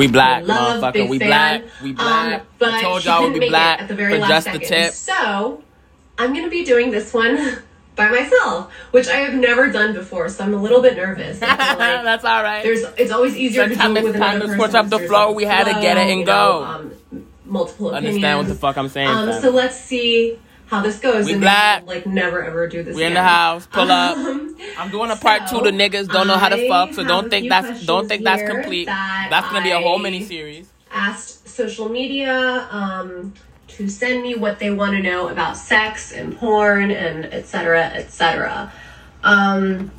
We black, motherfucker. We black. We black. Um, but I told y'all we'd be black at the very for last just second. the tip. So I'm gonna be doing this one by myself, which I have never done before. So I'm a little bit nervous. Like That's all right. there's it's always easier to Sometimes do it with time another to switch up the flow. We had to get it and you go. know, um, multiple opinions. Understand what the fuck I'm saying? Um, so let's see how this goes. We and black. Like never ever do this. we in the house. Pull up. Um, I'm doing a part so, two. The niggas don't know how to fuck, so don't think that's don't think that's complete. that That's gonna be a whole mini series. asked social media um, to send me what they want to know about sex and porn and etc etc um,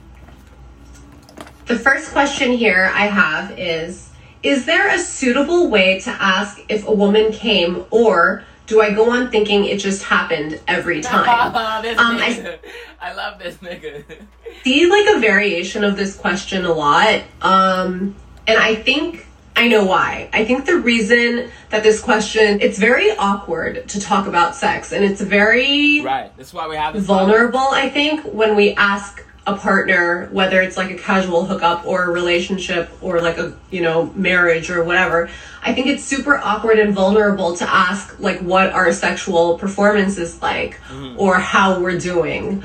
the first question here i have is is there a suitable way to ask if a woman came or do i go on thinking it just happened every time Um, I- I, love this nigga. see like a variation of this question a lot um and i think i know why i think the reason that this question it's very awkward to talk about sex and it's very right. That's why we have this. vulnerable i think when we ask a partner whether it's like a casual hookup or a relationship or like a you know marriage or whatever i think it's super awkward and vulnerable to ask like what our sexual performance is like or how we're doing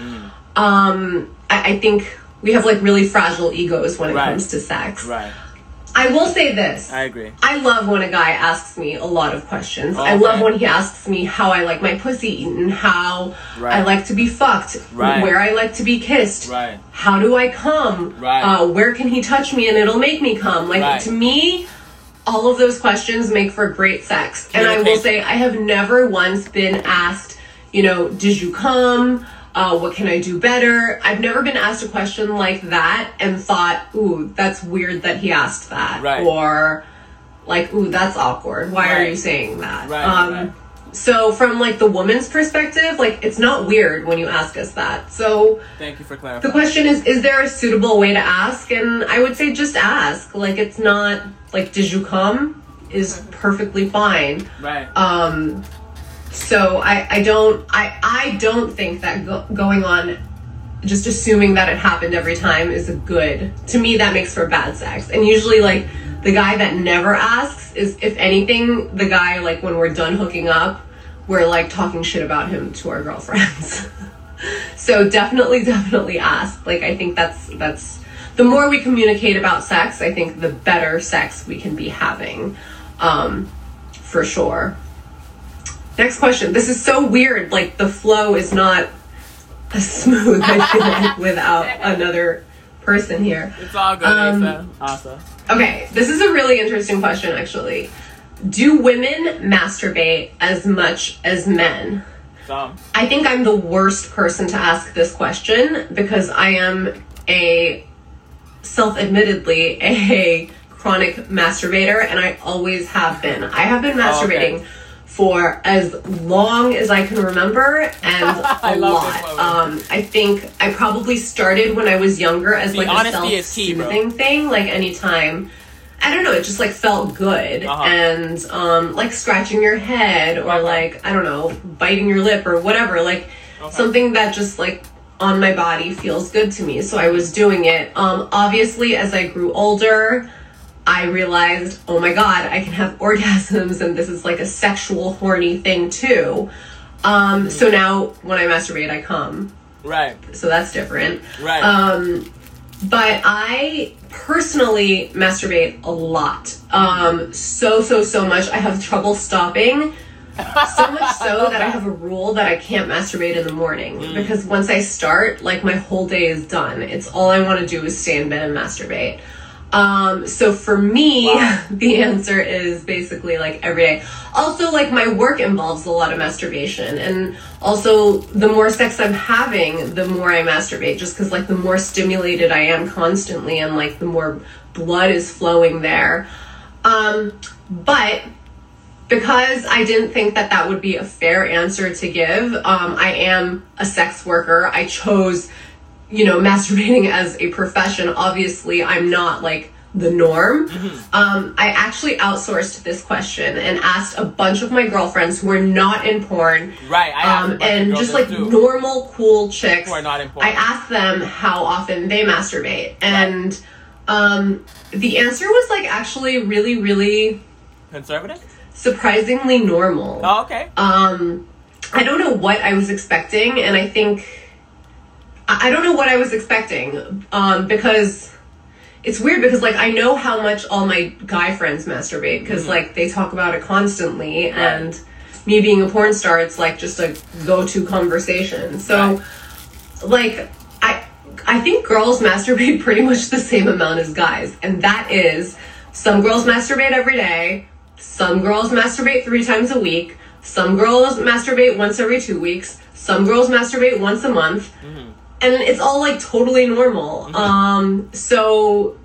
um I, I think we have like really fragile egos when it Right. comes to sex Right. I will say this I agree. I love when a guy asks me a lot of questions. I love when he asks me how I like my pussy eaten, how Right. I like to be fucked, Right. where I like to be kissed, Right. how do I come, Right. uh, where can he touch me and it'll make me come. Like to me, all of those questions make for great sex. And I will say, I have never once been asked, you know, did you come? Uh, what can I do better? I've never been asked a question like that and thought, ooh, that's weird that he asked that. Right. Or like, ooh, that's awkward. Why are you saying that? Right, Um, right. So from like the woman's perspective, like it's not weird when you ask us that. So Thank you for clarifying. the question is, is there a suitable way to ask? And I would say just ask. Like it's not like, did you come? Is perfectly fine. right. Um, so I, I don't I, I don't think that go- going on just assuming that it happened every time is a good to me that makes for bad sex. And usually like the guy that never asks is if anything the guy like when we're done hooking up we're like talking shit about him to our girlfriends. So definitely definitely ask. Like i think that's that's the more we communicate about sex i think the better sex we can be having um for sure Next question. This is so weird. Like the flow is not as smooth. I feel like without another person here. it's all good, um, Asa. Asa. Okay, this is a really interesting question. Actually, do women masturbate as much as men? Some. I think I'm the worst person to ask this question because I am a self admittedly a chronic masturbator and I always have been. I have been Oh, okay. For as long as I can remember and a lot. Um, I think I probably started when I was younger as See, like a honesty is key, bro. self-soothing thing. Like anytime, I don't know, it just like felt good Uh-huh. and um, like scratching your head or Uh-huh. like I don't know, biting your lip or whatever. Like Okay. something that just like on my body feels good to me. So I was doing it. Um, obviously, as I grew older. I realized, oh my god, I can have orgasms and this is like a sexual horny thing too. Um, so now when I masturbate, I come. Right. So that's different. Right. Um, but I personally masturbate a lot. Um, so, so, so much. I have trouble stopping. So much so that I have a rule that I can't masturbate in the morning Mm. because once I start, like my whole day is done. It's all I want to do is stay in bed and masturbate. Um, so for me, Wow. the answer is basically like every day. Also, like my work involves a lot of masturbation, and also the more sex I'm having, the more I masturbate. Just because like the more stimulated I am constantly, and like the more blood is flowing there. Um, but because I didn't think that that would be a fair answer to give, um, I am a sex worker. I chose, you know, masturbating as a profession. Obviously, I'm not like the norm. Um, I actually outsourced this question and asked a bunch of my girlfriends who are not in porn. Right, I Um, and just like too. normal, cool chicks. Who are not in porn. I asked them how often they masturbate. And Um, the answer was like actually really, really Conservative? surprisingly normal. Oh, okay. Um, I don't know what I was expecting, and I think I don't know what I was expecting um, because it's weird because like I know how much all my guy friends masturbate because like they talk about it constantly, and me being a porn star, it's like just a go-to conversation. So, Right. like I I think girls masturbate pretty much the same amount as guys, and that is some girls masturbate every day, some girls masturbate three times a week, some girls masturbate once every two weeks, some girls masturbate once a month, and it's all like totally normal. Um, so,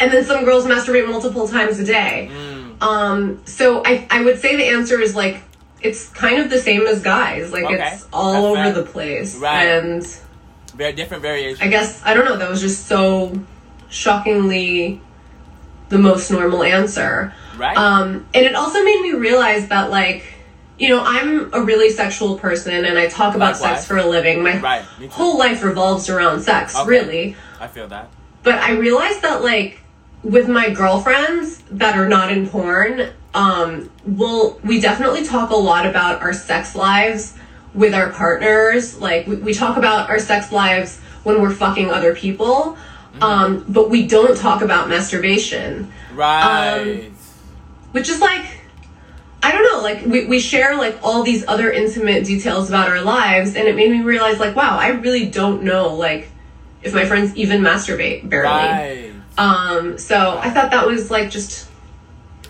and then some girls masturbate multiple times a day. Um, so I I would say the answer is like it's kind of the same as guys. Like Okay. it's all That's over fair. the place, Right. and. Very different variation. I guess I don't know. That was just so shockingly the most normal answer. Right. Um, and it also made me realize that, like, you know, I'm a really sexual person, and I talk about Likewise. sex for a living. My Right, whole life revolves around sex, Okay. really. I feel that. But I realized that, like, with my girlfriends that are not in porn, um, we'll, we definitely talk a lot about our sex lives with our partners. Like, we, we talk about our sex lives when we're fucking other people, um, but we don't talk about masturbation, Right. which is like, I don't know, like, we, we share, like, all these other intimate details about our lives, and it made me realize, like, wow, I really don't know, like, if my friends even masturbate, barely. right. Um, so I thought that was like just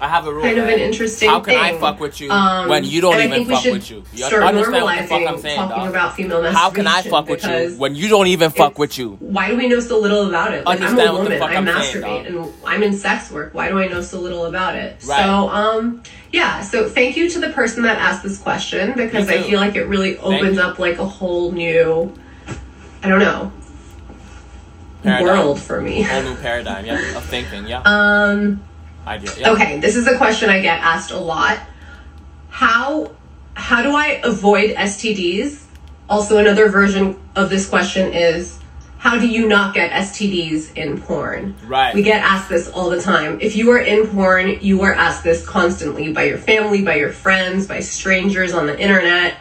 I have a rule. kind of an interesting How can I fuck with you Um, when you don't even fuck with you? You start understand what the fuck I'm normalizing saying, talking dog? about female masturbation. How can I fuck with you when you don't even fuck with you? Why do we know so little about it? Like Understand I'm a what the woman, fuck I I'm saying, masturbate, dog. and I'm in sex work. Why do I know so little about it? Right. So, um, yeah. So thank you to the person that asked this question because I feel like it really opens up like a whole new, I don't know, Paradigm. world for me. Whole new paradigm, yeah, of thinking, yeah. Um. Idea, yeah. Okay, this is a question I get asked a lot. How how do I avoid STDs? Also another version of this question is how do you not get STDs in porn? Right. We get asked this all the time. If you are in porn, you are asked this constantly by your family, by your friends, by strangers on the internet,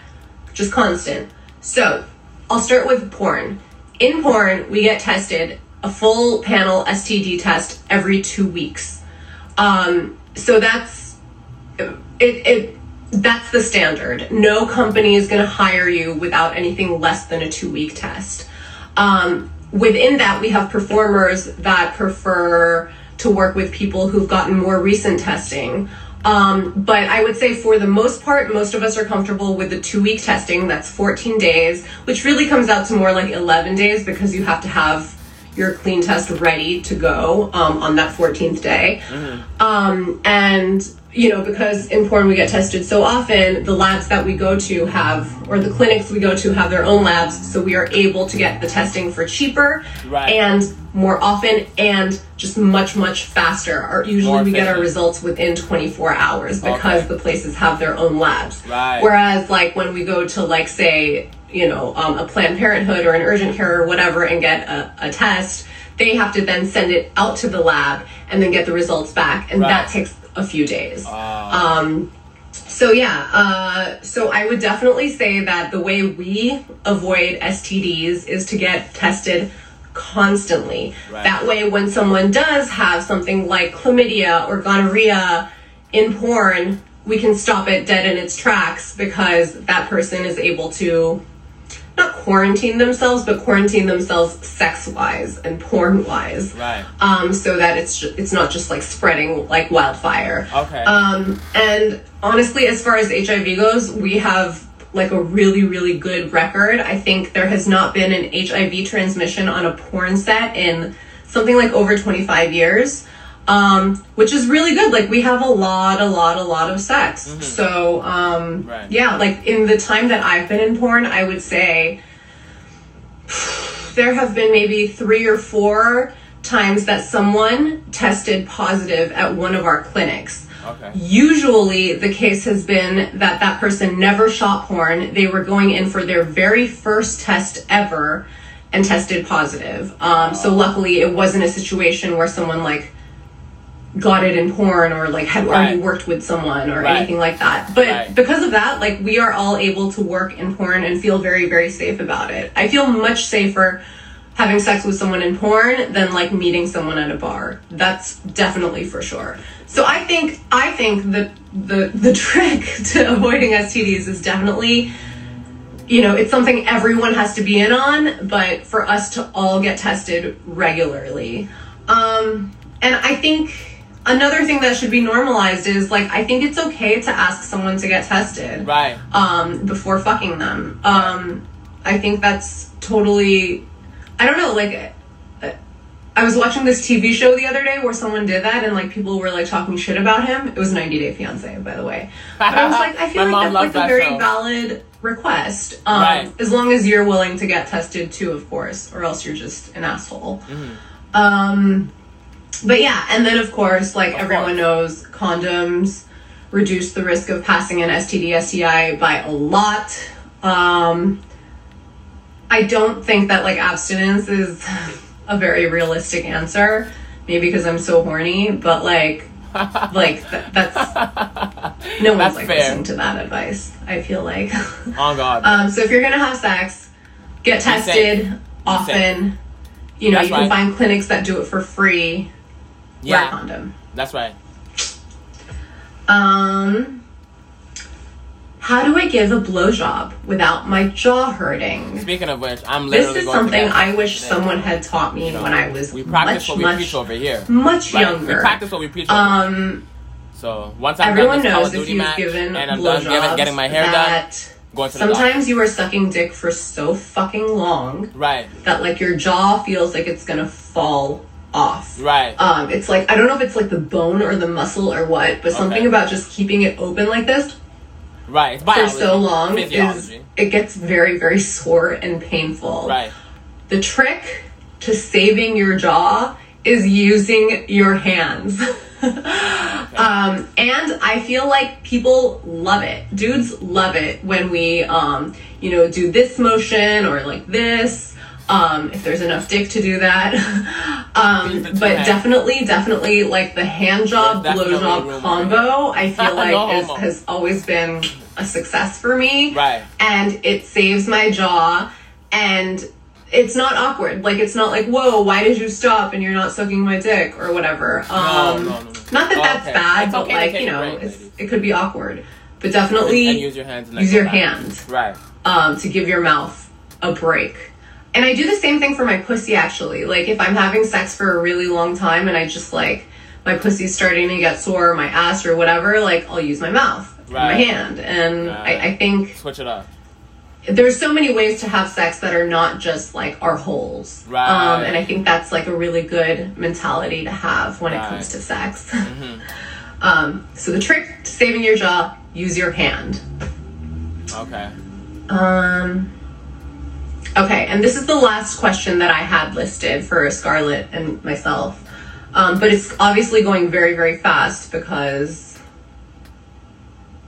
just constant. So, I'll start with porn. In porn, we get tested a full panel STD test every two weeks. Um, so that's it, it that's the standard. No company is going to hire you without anything less than a two week test. Um, within that, we have performers that prefer to work with people who've gotten more recent testing. Um, but I would say for the most part, most of us are comfortable with the two week testing. That's 14 days, which really comes out to more like 11 days because you have to have your clean test ready to go um, on that 14th day. Um, and, you know, because in porn we get tested so often, the labs that we go to have, or the clinics we go to have their own labs, so we are able to get the testing for cheaper Right. and more often and just much, much faster. Or usually More we get our results within 24 hours because Okay. the places have their own labs. Right. Whereas, like, when we go to, like, say, you know, um, a Planned Parenthood or an urgent care or whatever and get a, a test, they have to then send it out to the lab and then get the results back. And that takes a few days. Ah. Um, so yeah, uh, so I would definitely say that the way we avoid STDs is to get tested constantly. Right. That way, when someone does have something like chlamydia or gonorrhea in porn, we can stop it dead in its tracks because that person is able to not quarantine themselves, but quarantine themselves sex wise and porn wise. Right. Um, so that it's ju- it's not just like spreading like wildfire. Okay. Um, and honestly, as far as HIV goes, we have like a really, really good record. I think there has not been an HIV transmission on a porn set in something like over 25 years, um, which is really good. Like, we have a lot, a lot, a lot of sex. So, um, Right. yeah, like in the time that I've been in porn, I would say there have been maybe three or four times that someone tested positive at one of our clinics. Okay. Usually, the case has been that that person never shot porn. They were going in for their very first test ever, and tested positive. Um, so luckily, it wasn't a situation where someone like got it in porn or like had already worked with someone or Right. anything like that. But Right. because of that, like we are all able to work in porn and feel very, very safe about it. I feel much safer having sex with someone in porn than like meeting someone at a bar. That's definitely for sure. So I think I think that the the trick to avoiding STDs is definitely you know, it's something everyone has to be in on, but for us to all get tested regularly. Um, and I think another thing that should be normalized is like, I think it's okay to ask someone to get tested Right. um, before fucking them. Um, I think that's totally, I don't know, like, uh, I was watching this TV show the other day where someone did that and like people were like talking shit about him. It was 90 Day Fiance, by the way. But I was like, I feel like that's like loves a very show. valid request. Um, Right. As long as you're willing to get tested too, of course, or else you're just an asshole. Mm-hmm. Um, but yeah, and then of course, like Of everyone course. knows, condoms reduce the risk of passing an STD, STI by a lot. Um, I don't think that like abstinence is a very realistic answer. Maybe because I'm so horny, but like, like th- that's no one's That's like fair. listening to that advice. I feel like. Oh God. Um, so if you're gonna have sex, get tested often. You know, That's you can right. find clinics that do it for free. Wear a yeah. condom. That's right. Um, how do I give a blowjob without my jaw hurting? Speaking of which, I'm This literally is going to something I wish today. someone had taught me You know, when I was we practice much, what we much, preach over here. much Right? younger. We practice what we preach over. um, so once I'm everyone done this Call knows of if Duty you've match given and I'm done getting, my hair done, going to the doctor. sometimes you are sucking dick for so fucking long Right. that like your jaw feels like it's gonna fall off. Right. Um, it's like I don't know if it's like the bone or the muscle or what, but something Okay. about just keeping it open like this right. It's for so long is it gets very very sore and painful. Right. The trick to saving your jaw is using your hands. um, and I feel like people love it. Dudes love it when we, um, you know, do this motion or like this. Um, if there's enough dick to do that. um, Use the two but definitely, definitely like the hand job, There's blow job combo, I feel like No is, has always been a success for me Right. and it saves my jaw and it's not awkward like it's not like whoa why did you stop and you're not sucking my dick or whatever um no, no, no. not that Oh, that's okay. bad It's but okay like you know break, it's, it could be awkward but definitely And use your hands. and use your hands Right. um, to give your mouth a break. And I do the same thing for my pussy actually. Like if I'm having sex for a really long time and I just like my pussy's starting to get sore, or my ass or whatever, like I'll use my mouth, and my hand, and Right. I, I think Switch it up. there's so many ways to have sex that are not just like our holes. Right. Um, and I think that's like a really good mentality to have when it comes to sex. Mm-hmm. um, so the trick to saving your jaw: use your hand. Okay. Um. Okay, and this is the last question that I had listed for Scarlett and myself. Um, but it's obviously going very, very fast because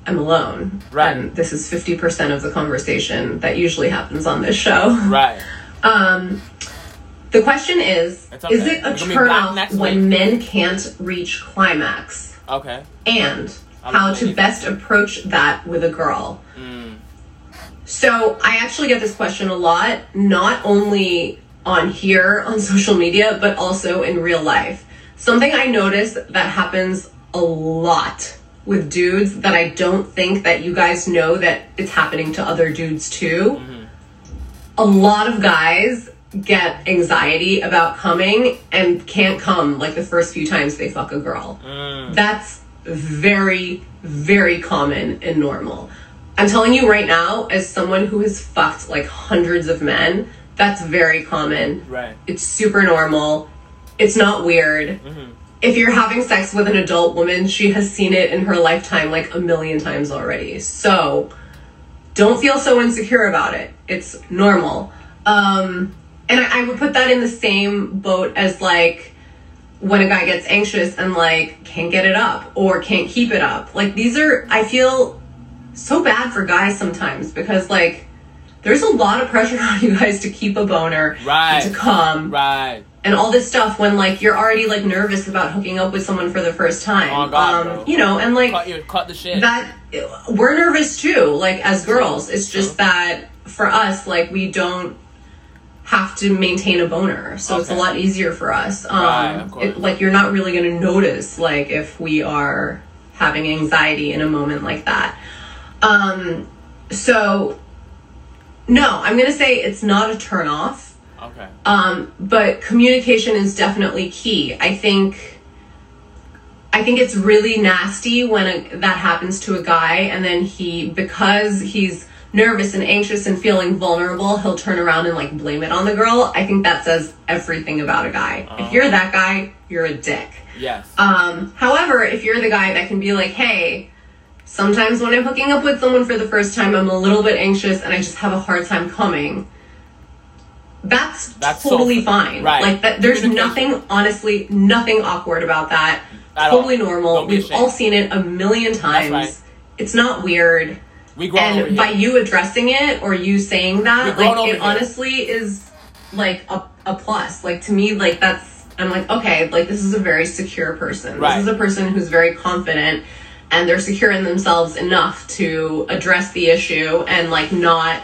I'm alone. Right. And this is 50% of the conversation that usually happens on this show. Right. Um, the question is okay. Is it a turnoff when week. men can't reach climax? Okay. and how to best approach that with a girl. So I actually get this question a lot, not only on here on social media, but also in real life. Something I notice that happens a lot with dudes that I don't think that you guys know that it's happening to other dudes too. Mm-hmm. A lot of guys get anxiety about coming and can't come like the first few times they fuck a girl. Mm. That's very, very common and normal. I'm telling you right now, as someone who has fucked like hundreds of men, that's very common. Right. It's super normal. It's not weird. If you're having sex with an adult woman, she has seen it in her lifetime like a million times already. So don't feel so insecure about it. It's normal. Um, and I, I would put that in the same boat as like when a guy gets anxious and like can't get it up or can't keep it up. Like these are, I feel so bad for guys sometimes because like there's a lot of pressure on you guys to keep a boner, Right. to come, Right. and all this stuff when like you're already like nervous about hooking up with someone for the first time. Oh, God, um, you know, and like Cut cut the shit. that we're nervous too like as girls it's just that for us like we don't have to maintain a boner so it's a lot easier for us um Right, it, like you're not really going to notice like if we are having anxiety in a moment like that um so no i'm going to say it's not a turn off okay. um, but communication is definitely key. I think I think it's really nasty when a, that happens to a guy and then he because he's nervous and anxious and feeling vulnerable, he'll turn around and like blame it on the girl. I think that says everything about a guy. If you're that guy, you're a dick. Yes. Um, however, if you're the guy that can be like, hey, sometimes when I'm hooking up with someone for the first time, I'm a little bit anxious and I just have a hard time coming. That's, That's totally f- fine. right. Like that, there's nothing, honestly, nothing awkward about that. At all. totally normal. Don't We've all seen it a million times. right. It's not weird. we over And by you addressing it or you saying that, like it here. honestly is like a, a plus. Like to me, like that's I'm like, okay, like this is a very secure person. Right. This is a person who's very confident and they're secure in themselves enough to address the issue and like not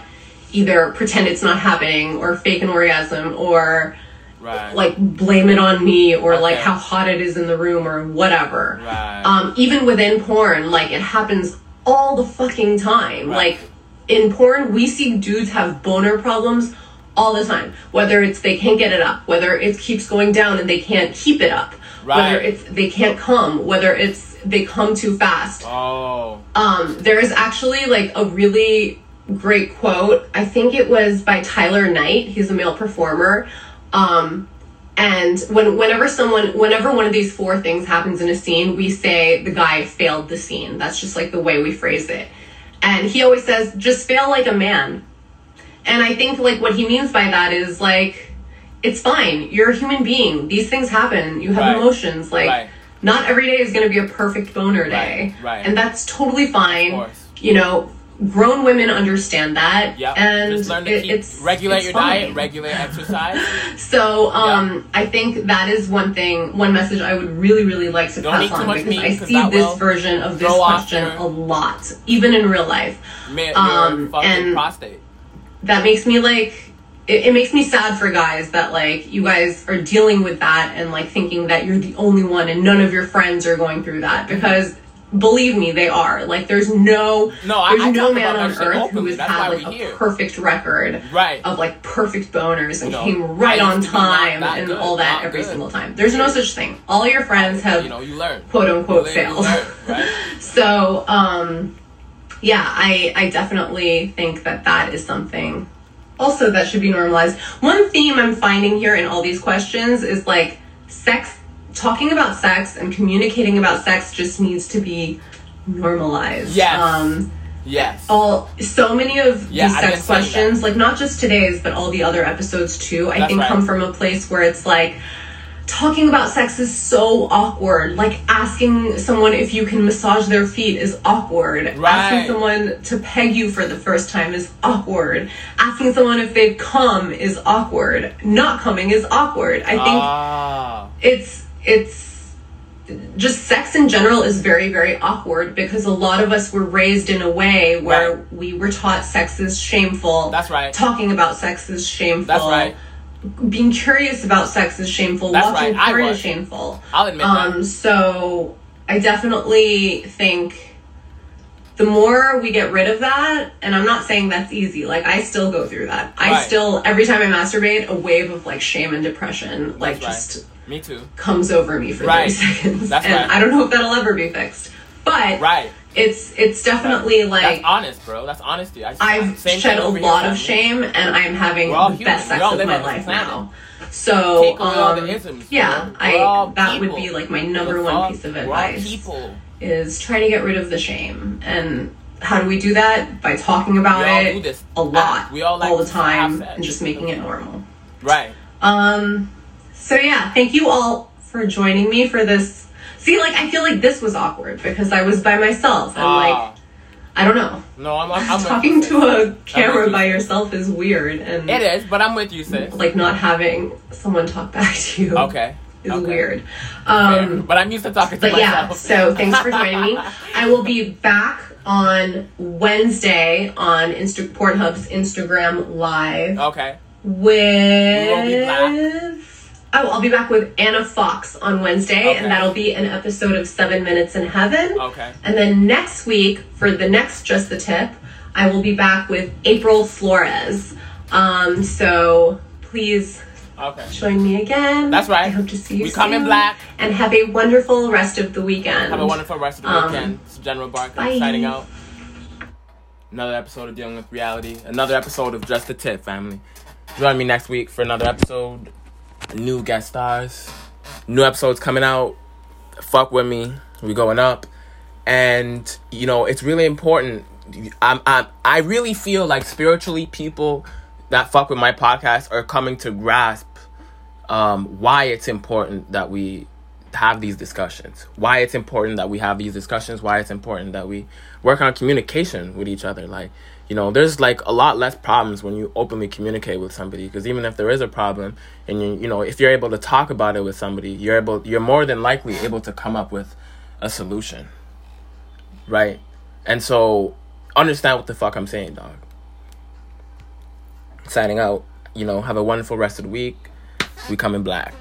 either pretend it's not happening or fake an orgasm or right. like blame it on me or like how hot it is in the room or whatever. Right. Um, even within porn, like it happens all the fucking time. Right. Like in porn, we see dudes have boner problems all the time. Whether it's they can't get it up, whether it keeps going down and they can't keep it up, whether it's they can't come, whether it's they come too fast. oh. Um, there is actually like a really great quote. I think it was by Tyler Knight. He's a male performer. Um, and when whenever someone whenever one of these four things happens in a scene, we say the guy failed the scene. That's just like the way we phrase it. And he always says, just fail like a man. And I think like what he means by that is like it's fine. You're a human being. These things happen. You have Right. emotions. Like Right. not every day is going to be a perfect boner day. Right. And that's totally fine. Of course. You know, grown women understand that. Yep. And Just learn to it- keep it's regulate it's your fine. diet, regulate exercise. So, um, I think that is one thing, one message I would really, really like to Don't pass on because meat, I see this version of this question your- a lot, even in real life. Man, Um, and- prostate. That makes me like, it, it makes me sad for guys that like you guys are dealing with that and like thinking that you're the only one and none of your friends are going through that because. Believe me, they are. Like, there's no, No, there's I no man on earth who has That's had like a here. perfect record Right. of like perfect boners and came right on to be not time and good, all that every good. single time. There's no such thing. All your friends have you know, you learn. quote unquote learn, failed. learn, right? so, um, yeah, I I definitely think that that is something also that should be normalized. One theme I'm finding here in all these questions is like sex talking about sex and communicating about sex just needs to be normalized. Yes. Um Yes. all so many of Yeah, these sex questions, like not just today's, but all the other episodes too, I That's think right. come from a place where it's like talking about sex is so awkward. Like asking someone if you can massage their feet is awkward. Right. Asking someone to peg you for the first time is awkward. Asking someone if they've come is awkward. Not coming is awkward. I think Ah. it's it's just sex in general is very very awkward because a lot of us were raised in a way where Right. we were taught sex is shameful That's right. talking about sex is shameful That's right. Being curious about sex is shameful That's watching right. Porn is shameful I'll admit um that. so i definitely think the more we get rid of that and i'm not saying that's easy like i still go through that i still every time i masturbate a wave of like shame and depression like right. just Me too. comes over me for Right. 30 seconds. That's and right. I don't know if that'll ever be fixed. But Right. It's it's definitely like That's honest, bro. That's honesty. I, I've shed a lot of shame and I'm having the best sex of my life now. So Take away all the um, isms, yeah, bro. We're all I that would be like my number one piece of advice is try to get rid of the shame. And how do we do that? By talking about it a lot, We all like all the time, and just making it normal. Right. Um, so yeah, thank you all for joining me for this. See, like, I feel like this was awkward because I was by myself Ah. like, I don't know. No, I'm, I'm, I'm Talking to a camera you. by yourself is weird, and It is, but I'm with you, sis. like not having someone talk back to you Okay. is okay. weird. Um, but I'm used to talking to but yeah, myself. so thanks for joining me. I will be back on Wednesday on Insta- Pornhub's Instagram Live Okay. with. Will be back. Oh, I'll be back with Anna Fox on Wednesday, Okay. and that'll be an episode of Seven Minutes in Heaven. Okay. And then next week, for the next Just the Tip, I will be back with April Flores. Um, so please Okay. join me again. That's right. I hope to see you We soon. come in black. And have a wonderful rest of the weekend. Have a wonderful rest of the Um, weekend. It's General Barker bye. signing out. Another episode of Dealing with Reality. Another episode of Just the Tip, family. Join me next week for another episode. New guest stars. New episodes coming out. Fuck with me. We going up. And, you know, it's really important. I'm, I'm, I really feel like spiritually people that fuck with my podcast are coming to grasp um, why it's important that we have these discussions, why it's important that we have these discussions, why it's important that we work on communication with each other. Like, you know, there's like a lot less problems when you openly communicate with somebody because even if there is a problem and you, you know, if you're able to talk about it with somebody, you're able, you're more than likely able to come up with a solution. Right? And so understand what the fuck I'm saying, dog. Signing out, you know, have a wonderful rest of the week. We come in black.